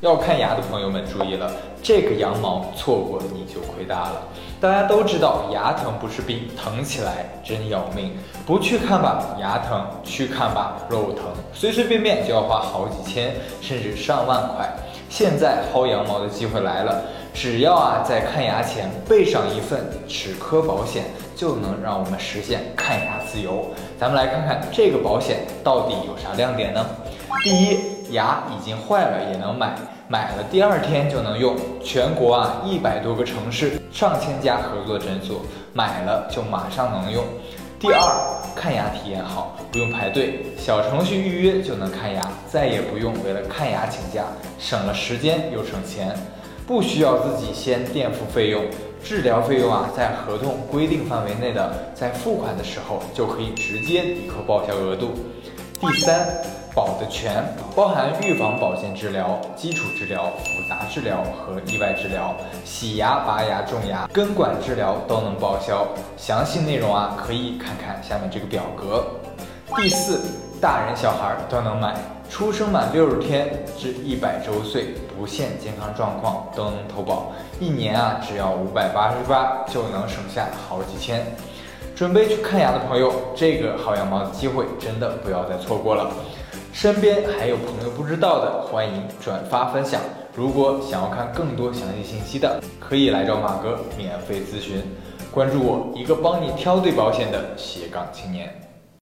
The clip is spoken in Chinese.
要看牙的朋友们注意了，这个羊毛错过你就亏大了。大家都知道牙疼不是病，疼起来真要命。不去看吧，牙疼；去看吧，肉疼。随随便便就要花好几千，甚至上万块。现在薅羊毛的机会来了，只要啊在看牙前备上一份齿科保险，就能让我们实现看牙自由。咱们来看看这个保险到底有啥亮点呢？第一，牙已经坏了也能买，买了第二天就能用。全国啊一百多个城市，上千家合作诊所，买了就马上能用。第二，看牙体验好，不用排队，小程序预约就能看牙，再也不用为了看牙请假，省了时间又省钱，不需要自己先垫付费用，治疗费用啊在合同规定范围内的，在付款的时候就可以直接抵扣报销额度。第三。保的全，包含预防保健治疗、基础治疗、复杂治疗和意外治疗，洗牙、拔牙、种牙、根管治疗都能报销。详细内容啊，可以看看下面这个表格。第四，大人小孩都能买，出生满六十天至一百周岁，不限健康状况都能投保，一年啊只要五百八十八就能省下好几千。准备去看牙的朋友，这个薅羊毛的机会真的不要再错过了。身边还有朋友不知道的，欢迎转发分享。如果想要看更多详细信息的，可以来找马哥免费咨询。关注我，一个帮你挑对保险的斜杠青年。